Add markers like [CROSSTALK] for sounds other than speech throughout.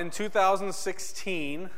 in 2016,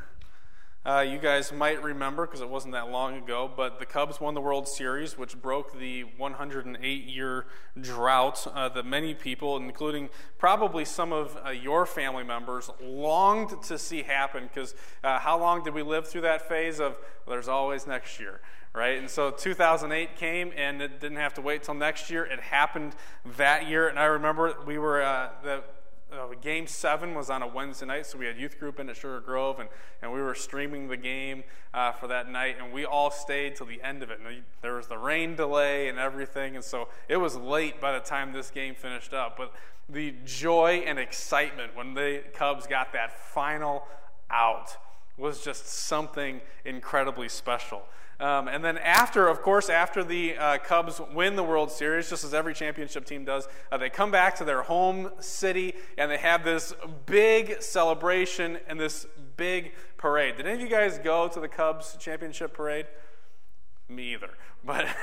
uh, you guys might remember because it wasn't that long ago, but the Cubs won the World Series, which broke the 108 year drought uh, that many people, including probably some of uh, your family members, longed to see happen. Because uh, how long did we live through that phase of well, there's always next year? Right? And so 2008 came, and it didn't have to wait till next year. It happened that year. And I remember we were, uh, the, uh, game seven was on a Wednesday night, so we had youth group in at Sugar Grove, and, and we were streaming the game uh, for that night, and we all stayed till the end of it. And there was the rain delay and everything, and so it was late by the time this game finished up. But the joy and excitement when the Cubs got that final out was just something incredibly special. Um, and then after, of course, after the uh, Cubs win the World Series, just as every championship team does, uh, they come back to their home city and they have this big celebration and this big parade. Did any of you guys go to the Cubs championship parade? Me either. [LAUGHS] But [LAUGHS]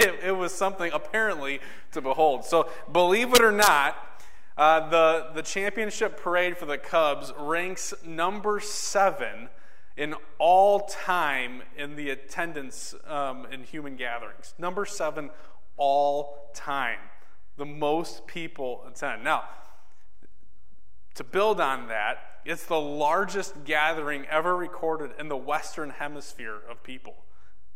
it, it was something apparently to behold. So, believe it or not, uh, the, the championship parade for the Cubs ranks number seven in all time in the attendance um, in human gatherings. Number seven, all time. The most people attend. Now, to build on that, it's the largest gathering ever recorded in the Western Hemisphere of people.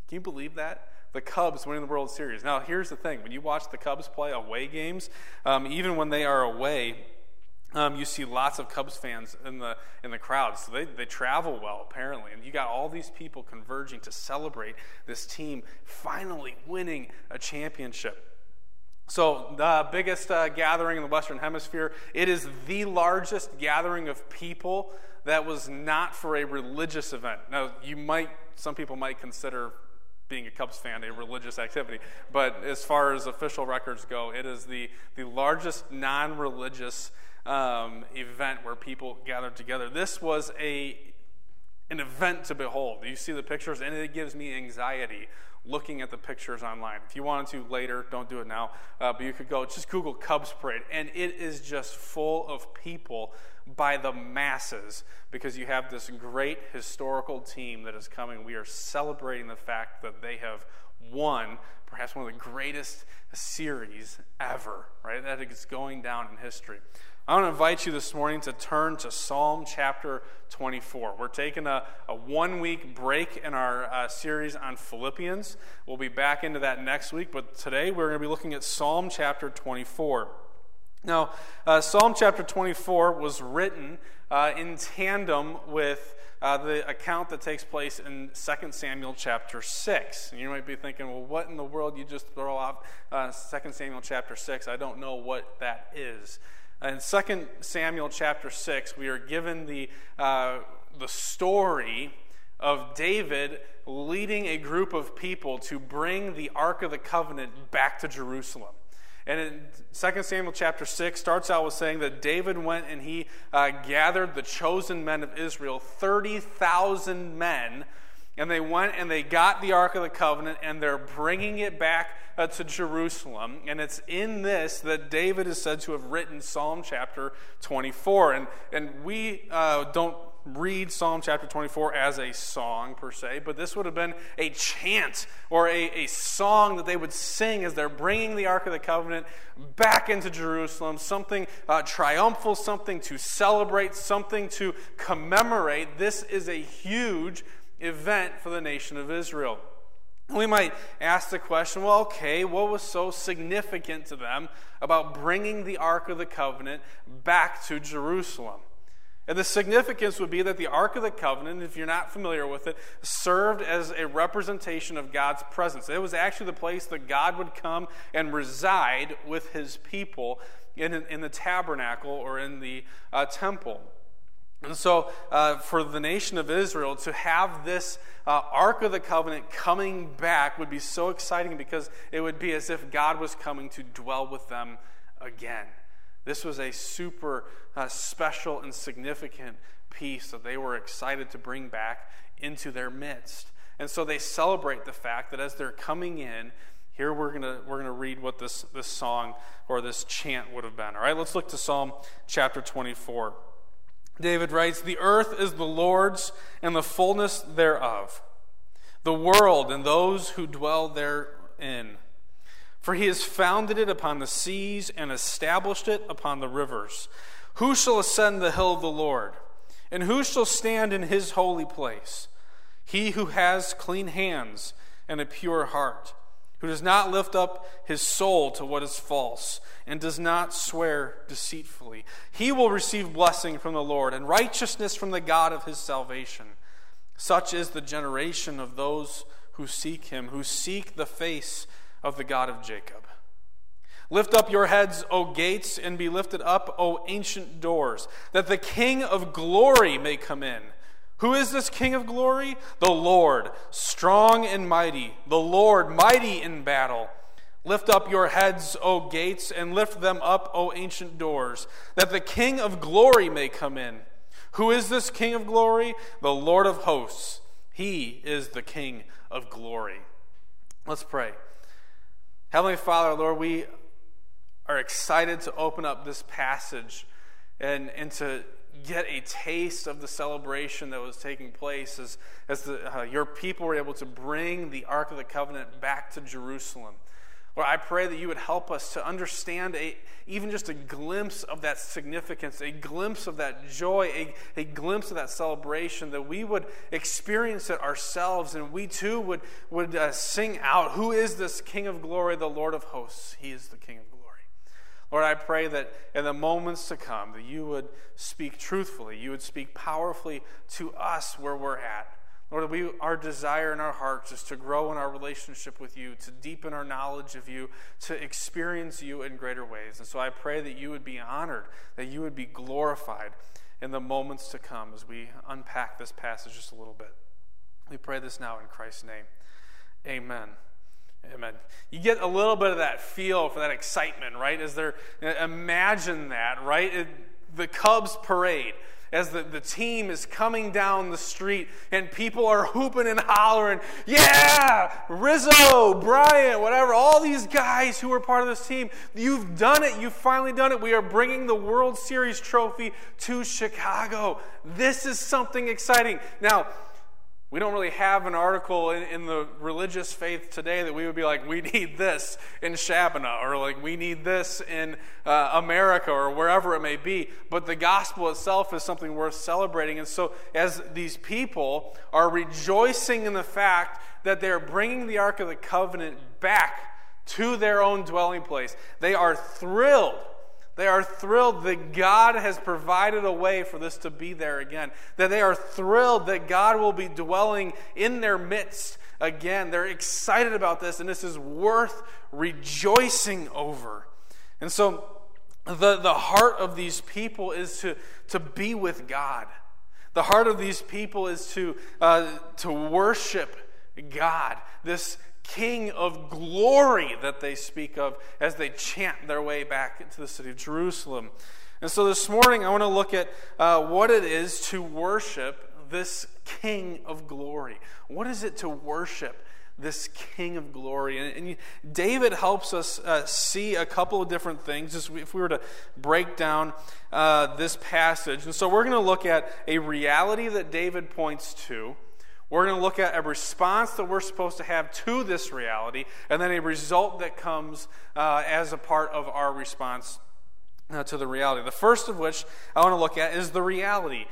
Can you believe that? The Cubs winning the World Series. Now, here's the thing when you watch the Cubs play away games, um, even when they are away, um, you see lots of Cubs fans in the in the crowd, so they, they travel well apparently, and you got all these people converging to celebrate this team finally winning a championship. So the biggest uh, gathering in the Western Hemisphere, it is the largest gathering of people that was not for a religious event. Now you might, some people might consider being a Cubs fan a religious activity, but as far as official records go, it is the the largest non-religious um, event where people gathered together. This was a an event to behold. You see the pictures, and it gives me anxiety looking at the pictures online. If you wanted to later, don't do it now, uh, but you could go just Google Cubs Parade, and it is just full of people by the masses because you have this great historical team that is coming. We are celebrating the fact that they have won perhaps one of the greatest series ever, right? That is going down in history. I want to invite you this morning to turn to Psalm chapter 24. We're taking a, a one week break in our uh, series on Philippians. We'll be back into that next week, but today we're going to be looking at Psalm chapter 24. Now, uh, Psalm chapter 24 was written uh, in tandem with uh, the account that takes place in 2 Samuel chapter 6. And you might be thinking, well, what in the world you just throw off uh, 2 Samuel chapter 6? I don't know what that is. In 2 Samuel chapter 6, we are given the, uh, the story of David leading a group of people to bring the Ark of the Covenant back to Jerusalem. And in 2 Samuel chapter 6 starts out with saying that David went and he uh, gathered the chosen men of Israel, 30,000 men, and they went and they got the Ark of the Covenant and they're bringing it back uh, to Jerusalem. And it's in this that David is said to have written Psalm chapter 24. And, and we uh, don't read Psalm chapter 24 as a song per se, but this would have been a chant or a, a song that they would sing as they're bringing the Ark of the Covenant back into Jerusalem, something uh, triumphal, something to celebrate, something to commemorate. This is a huge event for the nation of Israel. We might ask the question well, okay, what was so significant to them about bringing the Ark of the Covenant back to Jerusalem? And the significance would be that the Ark of the Covenant, if you're not familiar with it, served as a representation of God's presence. It was actually the place that God would come and reside with his people in, in the tabernacle or in the uh, temple. And so, uh, for the nation of Israel to have this uh, Ark of the Covenant coming back would be so exciting because it would be as if God was coming to dwell with them again. This was a super uh, special and significant piece that they were excited to bring back into their midst. And so they celebrate the fact that as they're coming in, here we're going we're gonna read what this, this song or this chant would have been. All right, let's look to Psalm chapter 24. David writes, The earth is the Lord's and the fullness thereof, the world and those who dwell therein. For he has founded it upon the seas and established it upon the rivers. Who shall ascend the hill of the Lord? And who shall stand in his holy place? He who has clean hands and a pure heart, who does not lift up his soul to what is false, and does not swear deceitfully. He will receive blessing from the Lord and righteousness from the God of his salvation. Such is the generation of those who seek him, who seek the face of the God of Jacob. Lift up your heads, O gates, and be lifted up, O ancient doors, that the King of glory may come in. Who is this King of glory? The Lord, strong and mighty, the Lord, mighty in battle. Lift up your heads, O gates, and lift them up, O ancient doors, that the King of glory may come in. Who is this King of glory? The Lord of hosts. He is the King of glory. Let's pray. Heavenly Father, Lord, we are excited to open up this passage and, and to get a taste of the celebration that was taking place as, as the, uh, your people were able to bring the Ark of the Covenant back to Jerusalem. Lord, I pray that you would help us to understand a, even just a glimpse of that significance, a glimpse of that joy, a, a glimpse of that celebration, that we would experience it ourselves and we too would, would uh, sing out, Who is this King of glory, the Lord of hosts? He is the King of glory. Lord, I pray that in the moments to come, that you would speak truthfully, you would speak powerfully to us where we're at. Lord, we, our desire in our hearts is to grow in our relationship with you, to deepen our knowledge of you, to experience you in greater ways. And so I pray that you would be honored, that you would be glorified in the moments to come as we unpack this passage just a little bit. We pray this now in Christ's name. Amen. Amen. You get a little bit of that feel for that excitement, right? As they're, imagine that, right? It, the Cubs parade as the, the team is coming down the street and people are hooping and hollering, yeah, Rizzo, Bryant, whatever, all these guys who are part of this team, you've done it. You've finally done it. We are bringing the World Series trophy to Chicago. This is something exciting. Now, we don't really have an article in, in, the religious faith today that we would be like, we need this in Shabana, or like, we need this in uh, America, or wherever it may be. But the gospel itself is something worth celebrating. And so, as these people are rejoicing in the fact that they're bringing the Ark of the Covenant back to their own dwelling place, they are thrilled they are thrilled that God has provided a way for this to be there again. That they are thrilled that God will be dwelling in their midst again. They're excited about this, and this is worth rejoicing over. And so, the, the heart of these people is to, to be with God. The heart of these people is to, uh, to worship God. This King of glory that they speak of as they chant their way back into the city of Jerusalem. And so this morning, I want to look at uh, what it is to worship this King of glory. What is it to worship this King of glory? And, and David helps us uh, see a couple of different things Just if we were to break down uh, this passage. And so we're going to look at a reality that David points to. We're going to look at a response that we're supposed to have to this reality, and then a result that comes uh, as a part of our response uh, to the reality. The first of which I want to look at is the reality.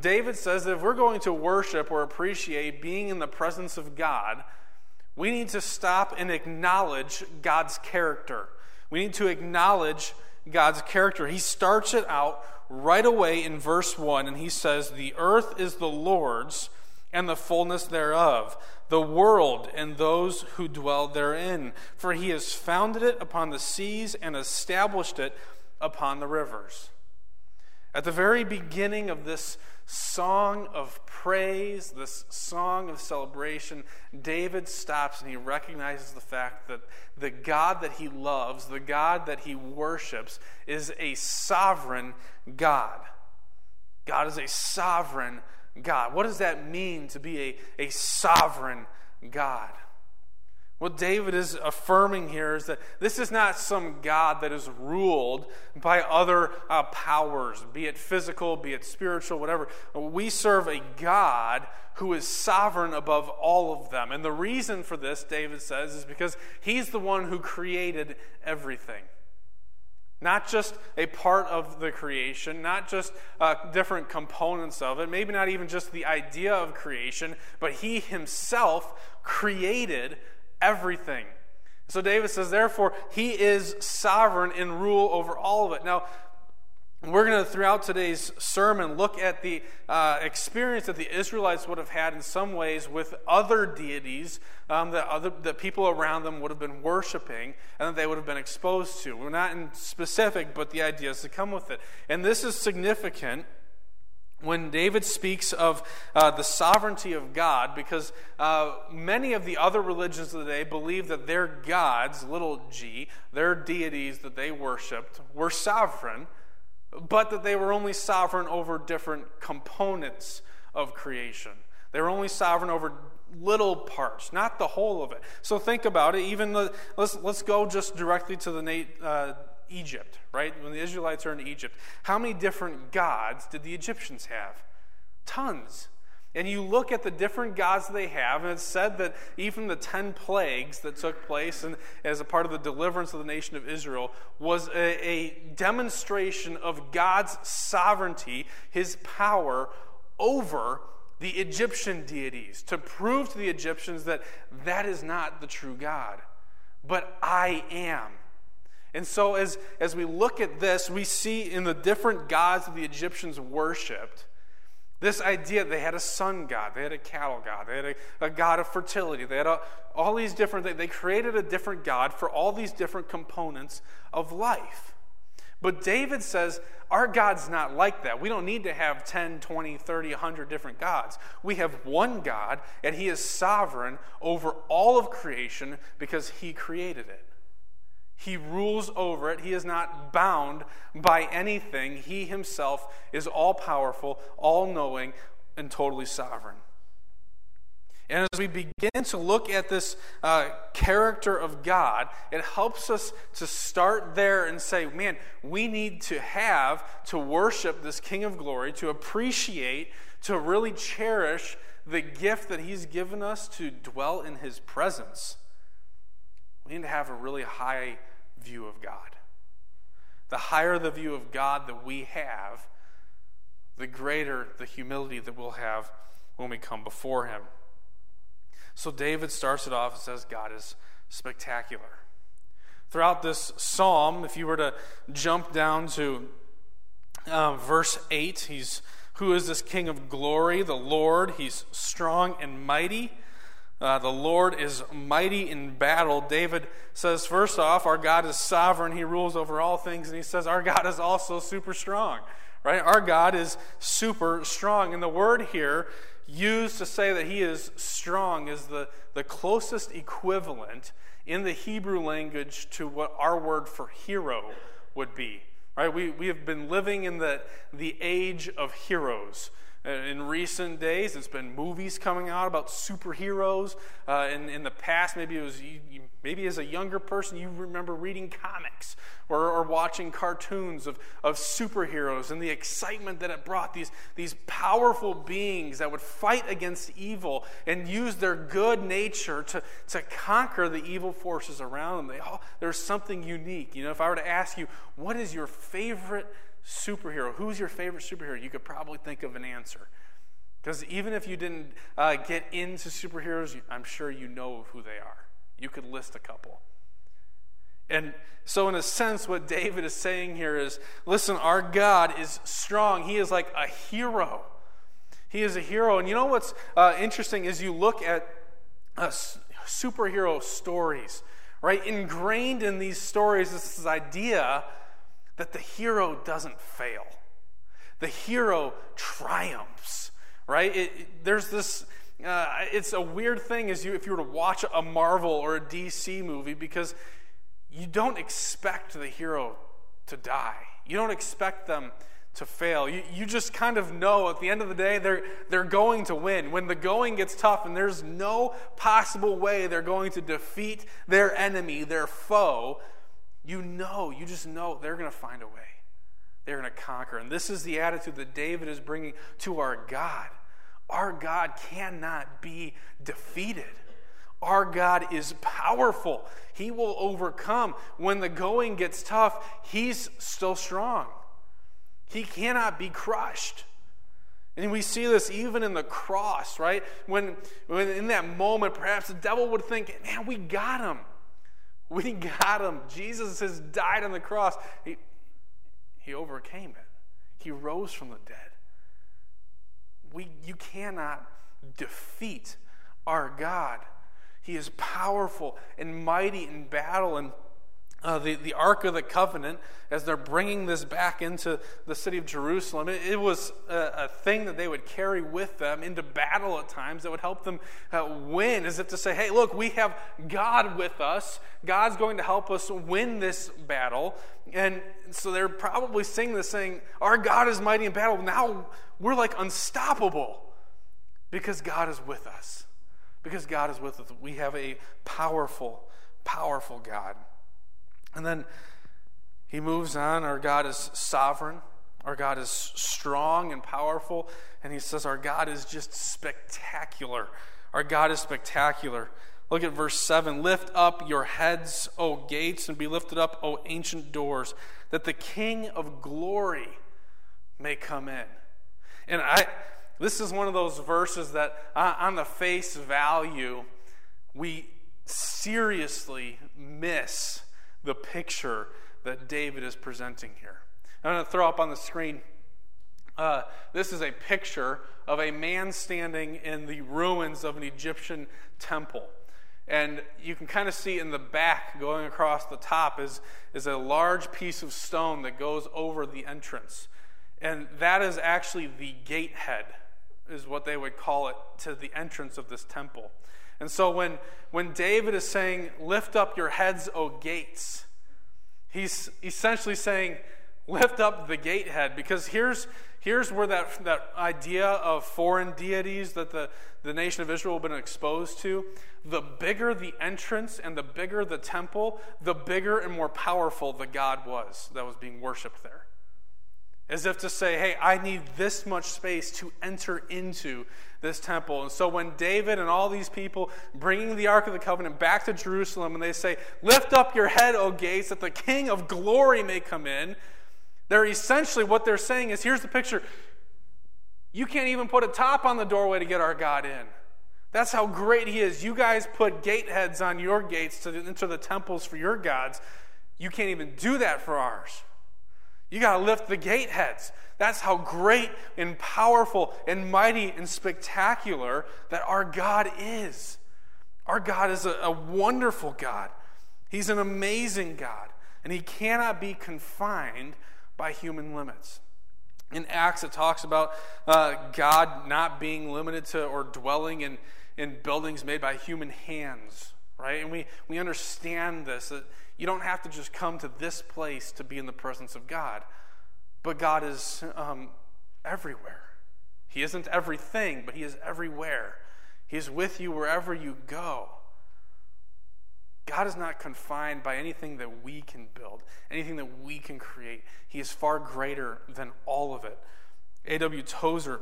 David says that if we're going to worship or appreciate being in the presence of God, we need to stop and acknowledge God's character. We need to acknowledge God's character. He starts it out right away in verse 1, and he says, The earth is the Lord's and the fullness thereof, the world and those who dwell therein. For he has founded it upon the seas and established it upon the rivers. At the very beginning of this song of praise, this song of celebration, David stops and he recognizes the fact that the God that he loves, the God that he worships, is a sovereign God. God is a sovereign God. What does that mean to be a, a sovereign God? What David is affirming here is that this is not some God that is ruled by other uh, powers, be it physical, be it spiritual, whatever. We serve a God who is sovereign above all of them. And the reason for this, David says, is because he's the one who created everything. Not just a part of the creation, not just uh, different components of it, maybe not even just the idea of creation, but he himself created everything. So David says, therefore, he is sovereign in rule over all of it. Now, we're going to, throughout today's sermon, look at the uh, experience that the Israelites would have had in some ways with other deities um, that, other, that people around them would have been worshiping and that they would have been exposed to. We're not in specific, but the ideas that come with it. And this is significant when David speaks of uh, the sovereignty of God, because uh, many of the other religions of the day believe that their gods, little g, their deities that they worshiped, were sovereign, but that they were only sovereign over different components of creation. They were only sovereign over little parts, not the whole of it. So think about it. Even the, let's let's go just directly to the uh, Egypt, right? When the Israelites are in Egypt, how many different gods did the Egyptians have? Tons. And you look at the different gods they have, and it's said that even the 10 plagues that took place and as a part of the deliverance of the nation of Israel was a, a demonstration of God's sovereignty, his power over the Egyptian deities, to prove to the Egyptians that that is not the true God, but I am. And so, as, as we look at this, we see in the different gods that the Egyptians worshipped this idea they had a sun god, they had a cattle god, they had a, a god of fertility, they had a, all these different things. They created a different god for all these different components of life. But David says, our God's not like that. We don't need to have 10, 20, 30, 100 different gods. We have one God, and He is sovereign over all of creation because He created it. He rules over it. He is not bound by anything. He himself is all powerful, all knowing, and totally sovereign. And as we begin to look at this uh, character of God, it helps us to start there and say, man, we need to have to worship this King of glory, to appreciate, to really cherish the gift that He's given us to dwell in His presence. We need to have a really high view of God. The higher the view of God that we have, the greater the humility that we'll have when we come before Him. So David starts it off and says, God is spectacular. Throughout this psalm, if you were to jump down to uh, verse 8, he's who is this King of glory? The Lord. He's strong and mighty. Uh, the Lord is mighty in battle. David says, first off, our God is sovereign. He rules over all things. And he says, our God is also super strong, right? Our God is super strong. And the word here used to say that he is strong is the, the closest equivalent in the Hebrew language to what our word for hero would be. Right? We, we have been living in the, the age of heroes. Uh, in recent days, it's been movies coming out about superheroes. Uh, in, in the past, maybe it was maybe as a younger person, you remember reading comics or, or watching cartoons of, of superheroes and the excitement that it brought. These, these powerful beings that would fight against evil and use their good nature to, to conquer the evil forces around them. They, there's something unique. You know, if I were to ask you, what is your favorite superhero. Who's your favorite superhero? You could probably think of an answer. Because even if you didn't uh, get into superheroes, I'm sure you know who they are. You could list a couple. And so, in a sense, what David is saying here is listen, our God is strong. He is like a hero. He is a hero. And you know what's uh, interesting is you look at uh, superhero stories, right? Ingrained in these stories is this idea that the hero doesn't fail. The hero triumphs, right? It, it, there's this, uh, it's a weird thing as you, if you were to watch a Marvel or a DC movie because you don't expect the hero to die. You don't expect them to fail. You, you just kind of know at the end of the day they're, they're going to win. When the going gets tough and there's no possible way they're going to defeat their enemy, their foe, you know, you just know they're going to find a way. They're going to conquer. And this is the attitude that David is bringing to our God. Our God cannot be defeated. Our God is powerful. He will overcome. When the going gets tough, He's still strong. He cannot be crushed. And we see this even in the cross, right? When, when in that moment, perhaps the devil would think, man, we got him. We got him. Jesus has died on the cross. He, he overcame it, he rose from the dead. We, you cannot defeat our God. He is powerful and mighty in battle. And uh, the, the Ark of the Covenant, as they're bringing this back into the city of Jerusalem, it, it was a, a, thing that they would carry with them into battle at times that would help them uh, win, as if to say, hey, look, we have God with us. God's going to help us win this battle. And so they're probably singing this, saying, Our God is mighty in battle. Now we're like unstoppable because God is with us. Because God is with us. We have a powerful, powerful God. And then he moves on. Our God is sovereign. Our God is strong and powerful. And he says, Our God is just spectacular. Our God is spectacular. Look at verse 7 Lift up your heads, O gates, and be lifted up, O ancient doors, that the King of glory may come in. And I, this is one of those verses that, uh, on the face value, we seriously miss the picture that David is presenting here. I'm going to throw up on the screen. Uh, this is a picture of a man standing in the ruins of an Egyptian temple. And you can kind of see in the back, going across the top, is, is a large piece of stone that goes over the entrance. And that is actually the gatehead, is what they would call it, to the entrance of this temple. And so when, when David is saying, Lift up your heads, O gates, he's essentially saying, Lift up the gatehead. Because here's, here's where that, that idea of foreign deities that the, the nation of Israel had been exposed to the bigger the entrance and the bigger the temple, the bigger and more powerful the God was that was being worshiped there. As if to say, hey, I need this much space to enter into this temple. And so when David and all these people bringing the Ark of the Covenant back to Jerusalem and they say, Lift up your head, O gates, that the King of glory may come in, they're essentially what they're saying is here's the picture. You can't even put a top on the doorway to get our God in. That's how great he is. You guys put gate heads on your gates to enter the temples for your gods. You can't even do that for ours. You got to lift the gate heads. That's how great and powerful and mighty and spectacular that our God is. Our God is a, a wonderful God. He's an amazing God, and He cannot be confined by human limits. In Acts, it talks about uh, God not being limited to or dwelling in, in buildings made by human hands, right? And we, we understand this that you don't have to just come to this place to be in the presence of God. But God is um, everywhere. He isn't everything, but He is everywhere. He is with you wherever you go. God is not confined by anything that we can build, anything that we can create. He is far greater than all of it. A.W. Tozer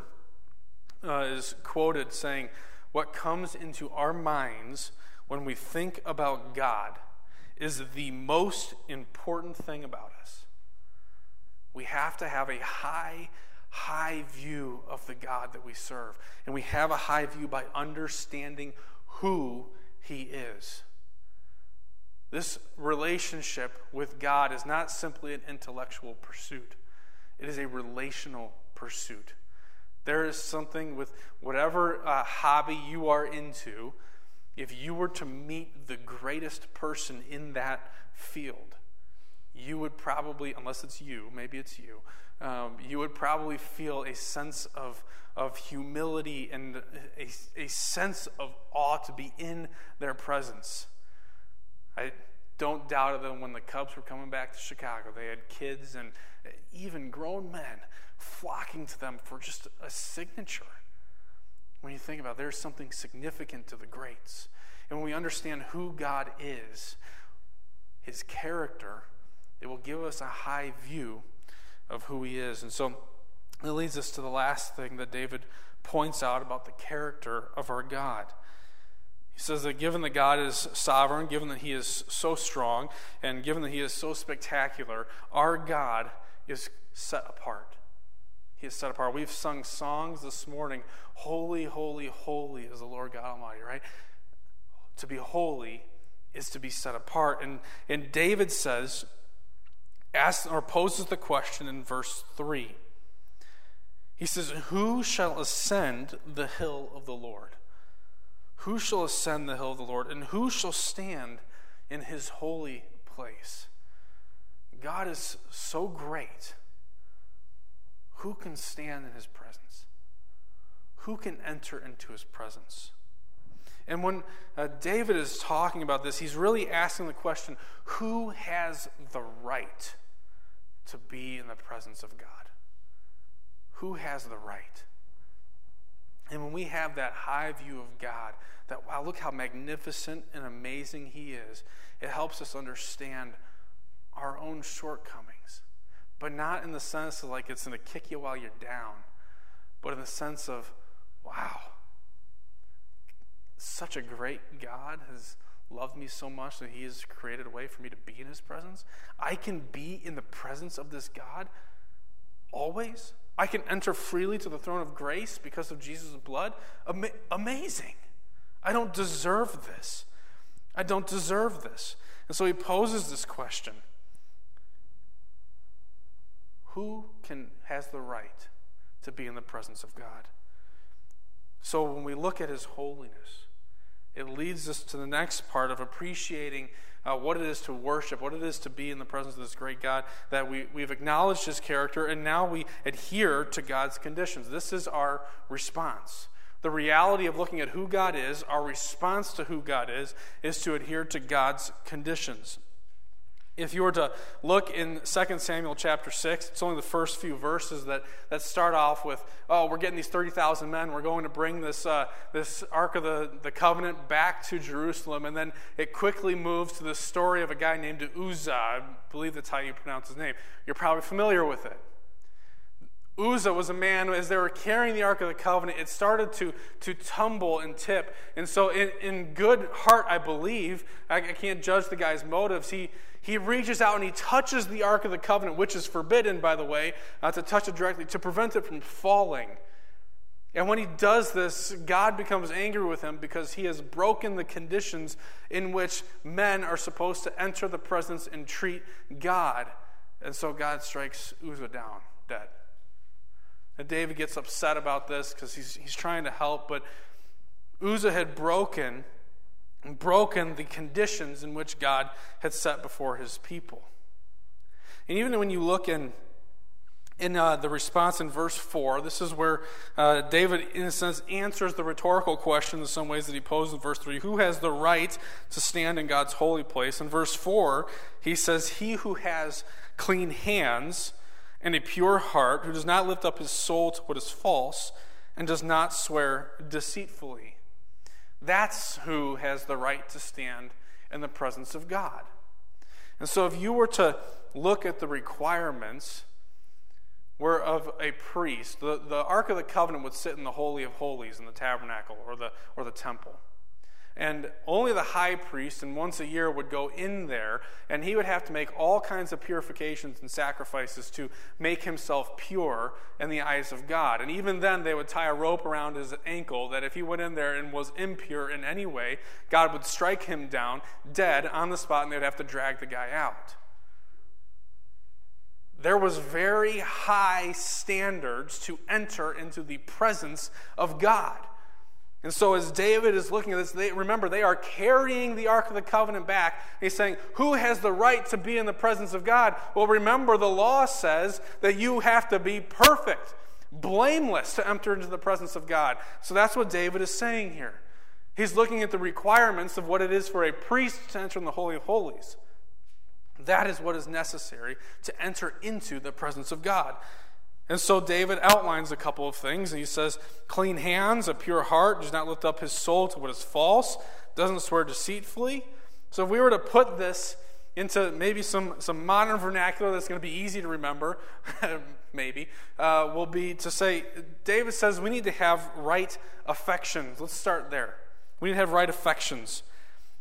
uh, is quoted saying, What comes into our minds when we think about God is the most important thing about us. We have to have a high, high view of the God that we serve. And we have a high view by understanding who He is. This relationship with God is not simply an intellectual pursuit, it is a relational pursuit. There is something with whatever uh, hobby you are into if you were to meet the greatest person in that field, you would probably, unless it's you, maybe it's you, um, you would probably feel a sense of, of humility and a, a sense of awe to be in their presence. I, don't doubt that when the Cubs were coming back to Chicago, they had kids and even grown men flocking to them for just a signature. When you think about it, there's something significant to the greats. And when we understand who God is, his character, it will give us a high view of who he is. And so it leads us to the last thing that David points out about the character of our God. He says that given that God is sovereign, given that He is so strong, and given that He is so spectacular, our God is set apart. He is set apart. We've sung songs this morning Holy, holy, holy is the Lord God Almighty, right? To be holy is to be set apart. And, and David says, asks or poses the question in verse 3. He says, Who shall ascend the hill of the Lord? Who shall ascend the hill of the Lord? And who shall stand in his holy place? God is so great. Who can stand in his presence? Who can enter into his presence? And when uh, David is talking about this, he's really asking the question who has the right to be in the presence of God? Who has the right? And when we have that high view of God, that wow, look how magnificent and amazing He is, it helps us understand our own shortcomings. But not in the sense of like it's going to kick you while you're down, but in the sense of, wow, such a great God has loved me so much that He has created a way for me to be in His presence. I can be in the presence of this God always. I can enter freely to the throne of grace because of Jesus' blood. Ama- amazing. I don't deserve this. I don't deserve this. And so he poses this question Who can, has the right to be in the presence of God? So when we look at his holiness, it leads us to the next part of appreciating uh, what it is to worship, what it is to be in the presence of this great God, that we, we've acknowledged his character, and now we adhere to God's conditions. This is our response. The reality of looking at who God is, our response to who God is, is to adhere to God's conditions. If you were to look in 2 Samuel chapter 6, it's only the first few verses that, that start off with, oh, we're getting these 30,000 men. We're going to bring this, uh, this Ark of the, the Covenant back to Jerusalem. And then it quickly moves to the story of a guy named Uzzah. I believe that's how you pronounce his name. You're probably familiar with it. Uzzah was a man, as they were carrying the Ark of the Covenant, it started to, to tumble and tip. And so, in, in good heart, I believe, I, I can't judge the guy's motives, he, he reaches out and he touches the Ark of the Covenant, which is forbidden, by the way, uh, to touch it directly, to prevent it from falling. And when he does this, God becomes angry with him because he has broken the conditions in which men are supposed to enter the presence and treat God. And so God strikes Uzzah down, dead. And David gets upset about this because he's, he's trying to help, but Uzzah had broken, broken the conditions in which God had set before his people. And even when you look in, in uh, the response in verse 4, this is where uh, David, in a sense, answers the rhetorical question in some ways that he posed in verse 3 Who has the right to stand in God's holy place? In verse 4, he says, He who has clean hands and a pure heart, who does not lift up his soul to what is false, and does not swear deceitfully. That's who has the right to stand in the presence of God. And so, if you were to look at the requirements were of a priest, the, the Ark of the Covenant would sit in the Holy of Holies in the tabernacle or the, or the temple. And only the high priest, and once a year, would go in there, and he would have to make all kinds of purifications and sacrifices to make himself pure in the eyes of God. And even then, they would tie a rope around his ankle that if he went in there and was impure in any way, God would strike him down dead on the spot, and they'd have to drag the guy out. There was very high standards to enter into the presence of God. And so, as David is looking at this, they, remember, they are carrying the Ark of the Covenant back. He's saying, Who has the right to be in the presence of God? Well, remember, the law says that you have to be perfect, blameless to enter into the presence of God. So, that's what David is saying here. He's looking at the requirements of what it is for a priest to enter in the Holy of Holies. That is what is necessary to enter into the presence of God. And so David outlines a couple of things, and he says, clean hands, a pure heart, does not lift up his soul to what is false, doesn't swear deceitfully. So if we were to put this into maybe some, some modern vernacular that's going to be easy to remember, [LAUGHS] maybe, uh, will be to say, David says we need to have right affections. Let's start there. We need to have right affections.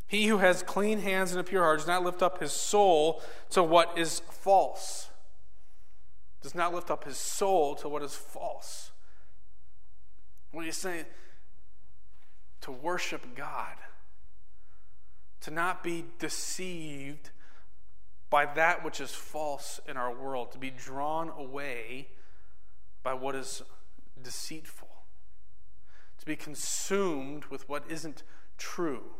He who has clean hands and a pure heart does not lift up his soul to what is false does not lift up his soul to what is false. What he's saying, to worship God, to not be deceived by that which is false in our world, to be drawn away by what is deceitful, to be consumed with what isn't true.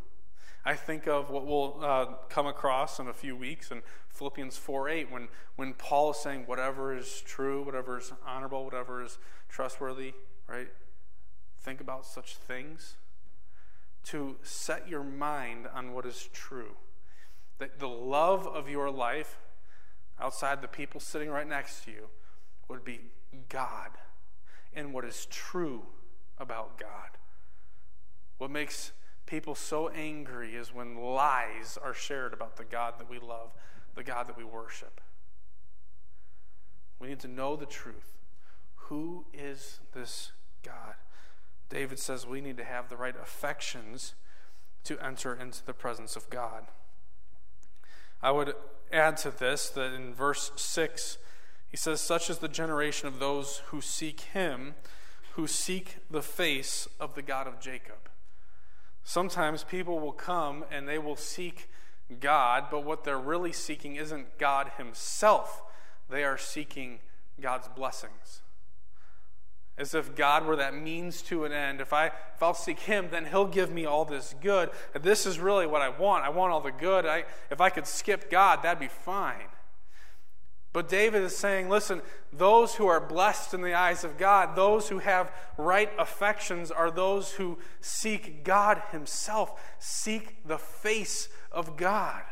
I think of what we'll uh, come across in a few weeks in Philippians 4 8, when, when Paul is saying, whatever is true, whatever is honorable, whatever is trustworthy, right? Think about such things. To set your mind on what is true. That the love of your life, outside the people sitting right next to you, would be God and what is true about God. What makes people so angry is when lies are shared about the God that we love, the God that we worship. We need to know the truth. Who is this God? David says we need to have the right affections to enter into the presence of God. I would add to this that in verse 6, he says, Such is the generation of those who seek him, who seek the face of the God of Jacob. Sometimes people will come and they will seek God, but what they're really seeking isn't God Himself. They are seeking God's blessings. As if God were that means to an end. If, I, if I'll seek Him, then He'll give me all this good. This is really what I want. I want all the good. I, if I could skip God, that'd be fine. But David is saying, listen, those who are blessed in the eyes of God, those who have right affections, are those who seek God Himself, seek the face of God.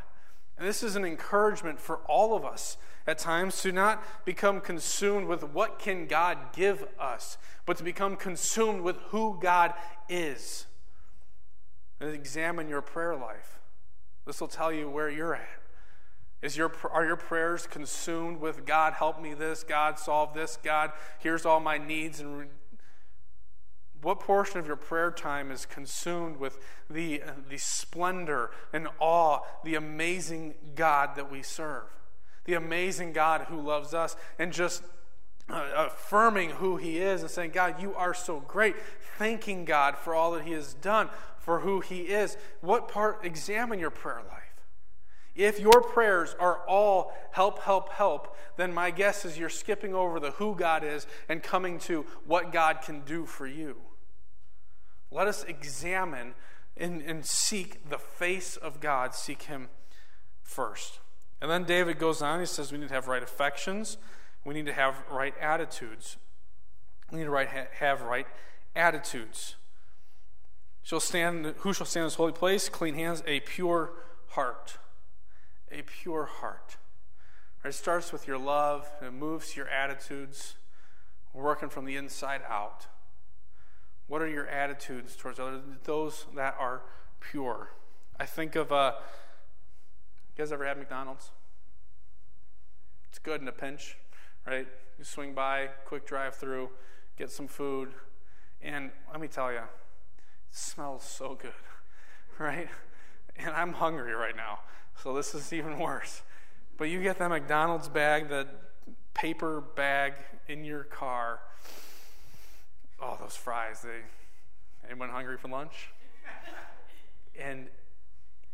And this is an encouragement for all of us at times to not become consumed with what can God give us, but to become consumed with who God is. And examine your prayer life. This will tell you where you're at. Is your, are your prayers consumed with God, help me this, God, solve this, God, here's all my needs? And what portion of your prayer time is consumed with the, the splendor and awe, the amazing God that we serve? The amazing God who loves us, and just uh, affirming who He is and saying, God, you are so great. Thanking God for all that He has done, for who He is. What part, examine your prayer life. If your prayers are all help, help, help, then my guess is you're skipping over the who God is and coming to what God can do for you. Let us examine and, and seek the face of God, seek Him first. And then David goes on, he says we need to have right affections, we need to have right attitudes. We need to right, have right attitudes. Shall stand, who shall stand in this holy place? Clean hands, a pure heart a pure heart. It starts with your love, and it moves to your attitudes, working from the inside out. What are your attitudes towards others? Those that are pure. I think of, uh, you guys ever had McDonald's? It's good in a pinch, right? You swing by, quick drive through, get some food, and let me tell you, it smells so good, [LAUGHS] right? And I'm hungry right now. So this is even worse. But you get that McDonald's bag, that paper bag in your car. Oh, those fries, they anyone hungry for lunch? [LAUGHS] and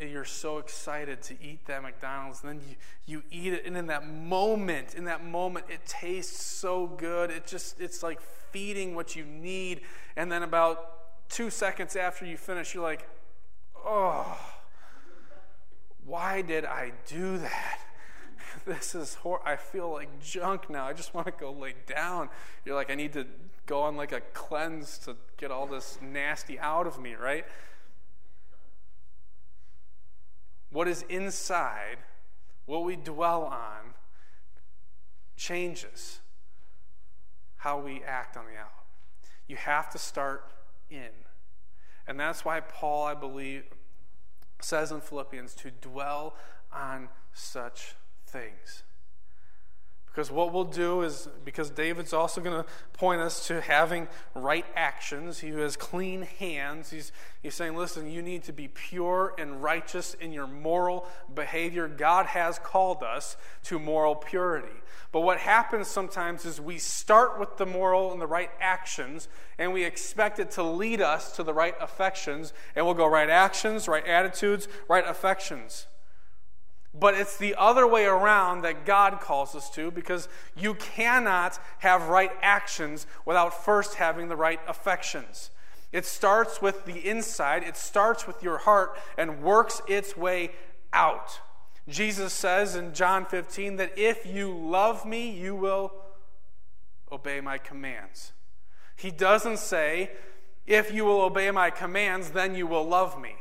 you're so excited to eat that McDonald's. And then you, you eat it, and in that moment, in that moment, it tastes so good. It just, it's like feeding what you need. And then about two seconds after you finish, you're like, oh, why did I do that? [LAUGHS] This is hor- I feel like junk now. I just want to go lay down. You're like, I need to go on like a cleanse to get all this nasty out of me, right? What is inside what we dwell on, changes how we act on the out. You have to start in. And that's why Paul, I believe, says in Philippians to dwell on such things. Because what we'll do is, because David's also going to point us to having right actions. He has clean hands. He's, he's saying, listen, you need to be pure and righteous in your moral behavior. God has called us to moral purity. But what happens sometimes is we start with the moral and the right actions, and we expect it to lead us to the right affections, and we'll go right actions, right attitudes, right affections. But it's the other way around that God calls us to because you cannot have right actions without first having the right affections. It starts with the inside, it starts with your heart and works its way out. Jesus says in John 15 that if you love me, you will obey my commands. He doesn't say, if you will obey my commands, then you will love me.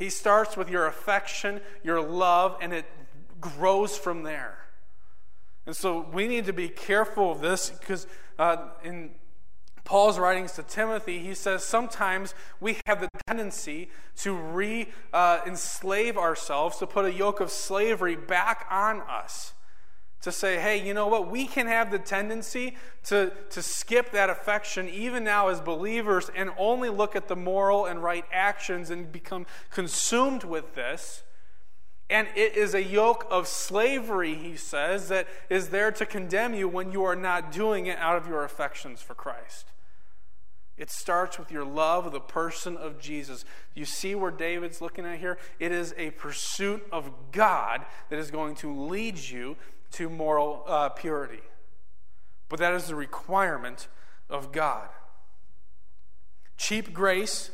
He starts with your affection, your love, and it grows from there. And so we need to be careful of this because uh, in Paul's writings to Timothy, he says sometimes we have the tendency to re uh, enslave ourselves, to put a yoke of slavery back on us to say, hey, you know what? We can have the tendency to, to skip that affection even now as believers and only look at the moral and right actions and become consumed with this. And it is a yoke of slavery, he says, that is there to condemn you when you are not doing it out of your affections for Christ. It starts with your love of the person of Jesus. You see where David's looking at here? It is a pursuit of God that is going to lead you to moral uh, purity. But that is the requirement of God. Cheap grace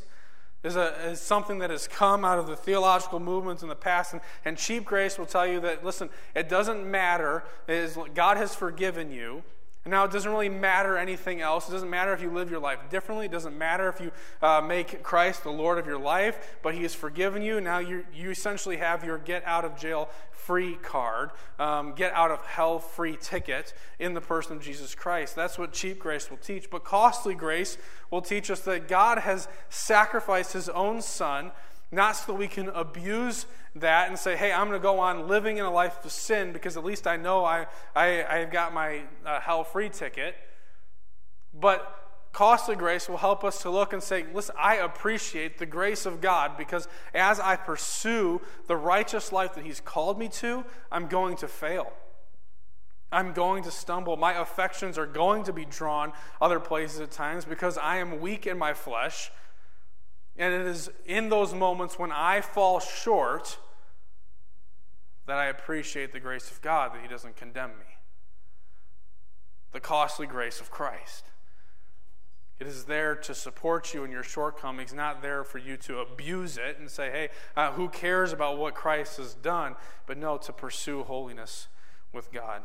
is, a, is something that has come out of the theological movements in the past. And, and cheap grace will tell you that, listen, it doesn't matter. It is, God has forgiven you. And now it doesn't really matter anything else. It doesn't matter if you live your life differently. It doesn't matter if you uh, make Christ the Lord of your life, but He has forgiven you. Now you, you essentially have your get out of jail free card, um, get out of hell free ticket in the person of Jesus Christ. That's what cheap grace will teach. But costly grace will teach us that God has sacrificed His own Son not so that we can abuse that and say, hey, I'm going to go on living in a life of sin because at least I know I, I, I've got my uh, hell free ticket. But costly grace will help us to look and say, listen, I appreciate the grace of God because as I pursue the righteous life that He's called me to, I'm going to fail. I'm going to stumble. My affections are going to be drawn other places at times because I am weak in my flesh and it is in those moments when I fall short that I appreciate the grace of God that He doesn't condemn me. The costly grace of Christ. It is there to support you in your shortcomings, not there for you to abuse it and say, hey, uh, who cares about what Christ has done? But no, to pursue holiness with God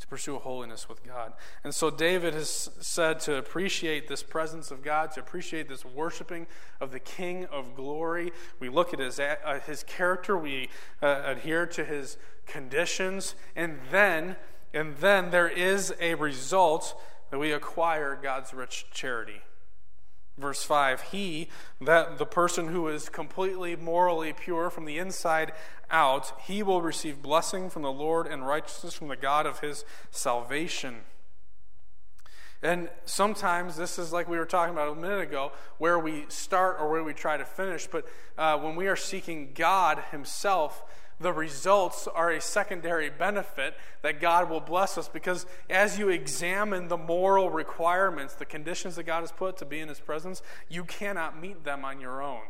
to pursue holiness with God. And so David has said to appreciate this presence of God, to appreciate this worshiping of the King of glory. We look at his, uh, his character, we uh, adhere to his conditions, and then, and then there is a result that we acquire God's rich charity. Verse 5 He, that the person who is completely morally pure from the inside out, he will receive blessing from the Lord and righteousness from the God of his salvation. And sometimes this is like we were talking about a minute ago, where we start or where we try to finish. But uh, when we are seeking God Himself, the results are a secondary benefit that God will bless us because as you examine the moral requirements, the conditions that God has put to be in His presence, you cannot meet them on your own.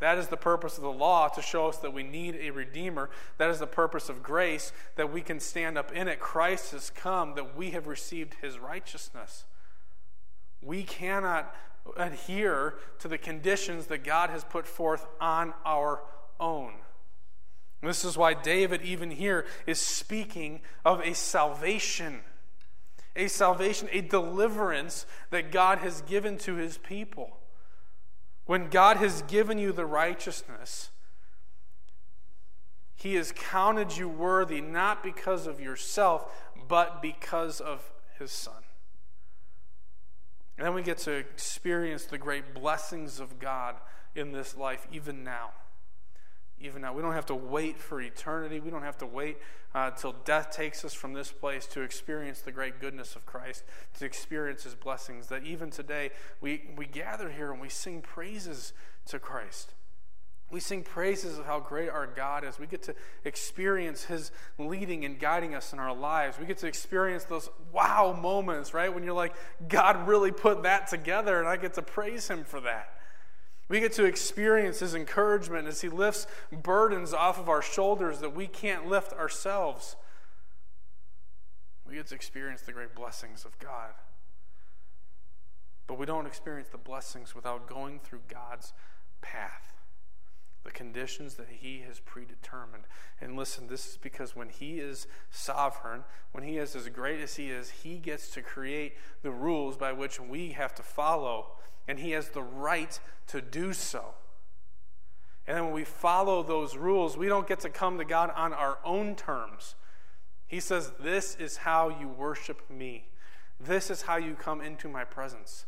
That is the purpose of the law to show us that we need a Redeemer. That is the purpose of grace, that we can stand up in it. Christ has come, that we have received His righteousness. We cannot adhere to the conditions that God has put forth on our own. This is why David, even here, is speaking of a salvation. A salvation, a deliverance that God has given to his people. When God has given you the righteousness, He has counted you worthy not because of yourself, but because of His Son. And then we get to experience the great blessings of God in this life, even now. Even now. We don't have to wait for eternity. We don't have to wait uh, till death takes us from this place to experience the great goodness of Christ, to experience his blessings. That even today, we, we gather here and we sing praises to Christ. We sing praises of how great our God is. We get to experience His leading and guiding us in our lives. We get to experience those wow moments, right? When you're like, God really put that together, and I get to praise Him for that. We get to experience His encouragement as He lifts burdens off of our shoulders that we can't lift ourselves. We get to experience the great blessings of God. But we don't experience the blessings without going through God's path the conditions that he has predetermined. And listen, this is because when he is sovereign, when he is as great as he is, he gets to create the rules by which we have to follow, and he has the right to do so. And then when we follow those rules, we don't get to come to God on our own terms. He says, This is how you worship me. This is how you come into my presence.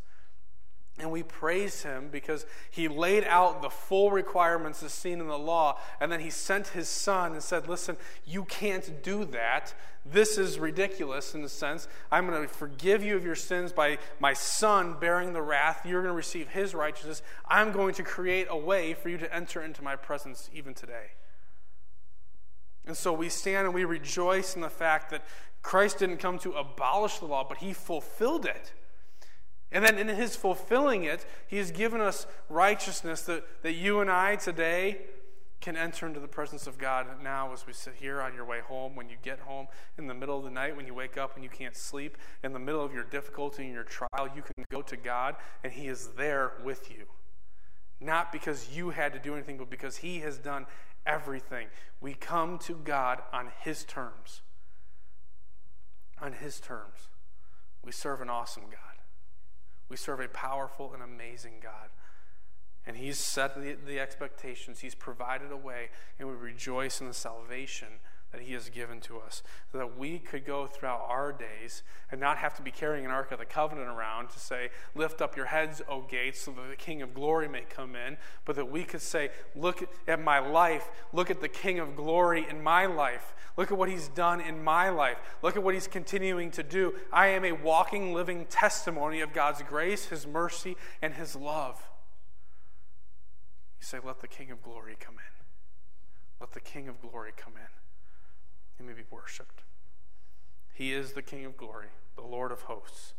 And we praise him because he laid out the full requirements as seen in the law, and then he sent his son and said, Listen, you can't do that. This is ridiculous in a sense. I'm going to forgive you of your sins by my son bearing the wrath. You're going to receive his righteousness. I'm going to create a way for you to enter into my presence even today. And so we stand and we rejoice in the fact that Christ didn't come to abolish the law, but he fulfilled it. And then in his fulfilling it, he has given us righteousness that, that you and I today can enter into the presence of God now as we sit here on your way home, when you get home, in the middle of the night, when you wake up and you can't sleep, in the middle of your difficulty and your trial, you can go to God and he is there with you. Not because you had to do anything, but because he has done everything. We come to God on his terms. On his terms. We serve an awesome God. We serve a powerful and amazing God. And He's set the, the, expectations, He's provided a way, and we rejoice in the salvation that He has given to us. So that we could go throughout our days and not have to be carrying an Ark of the Covenant around to say, Lift up your heads, O gates, so that the King of glory may come in. But that we could say, Look at my life. Look at the King of glory in my life. Look at what He's done in my life. Look at what He's continuing to do. I am a walking, living testimony of God's grace, His mercy, and His love. You say, Let the King of glory come in. Let the King of glory come in. He may be worshiped. He is the King of glory, the Lord of hosts.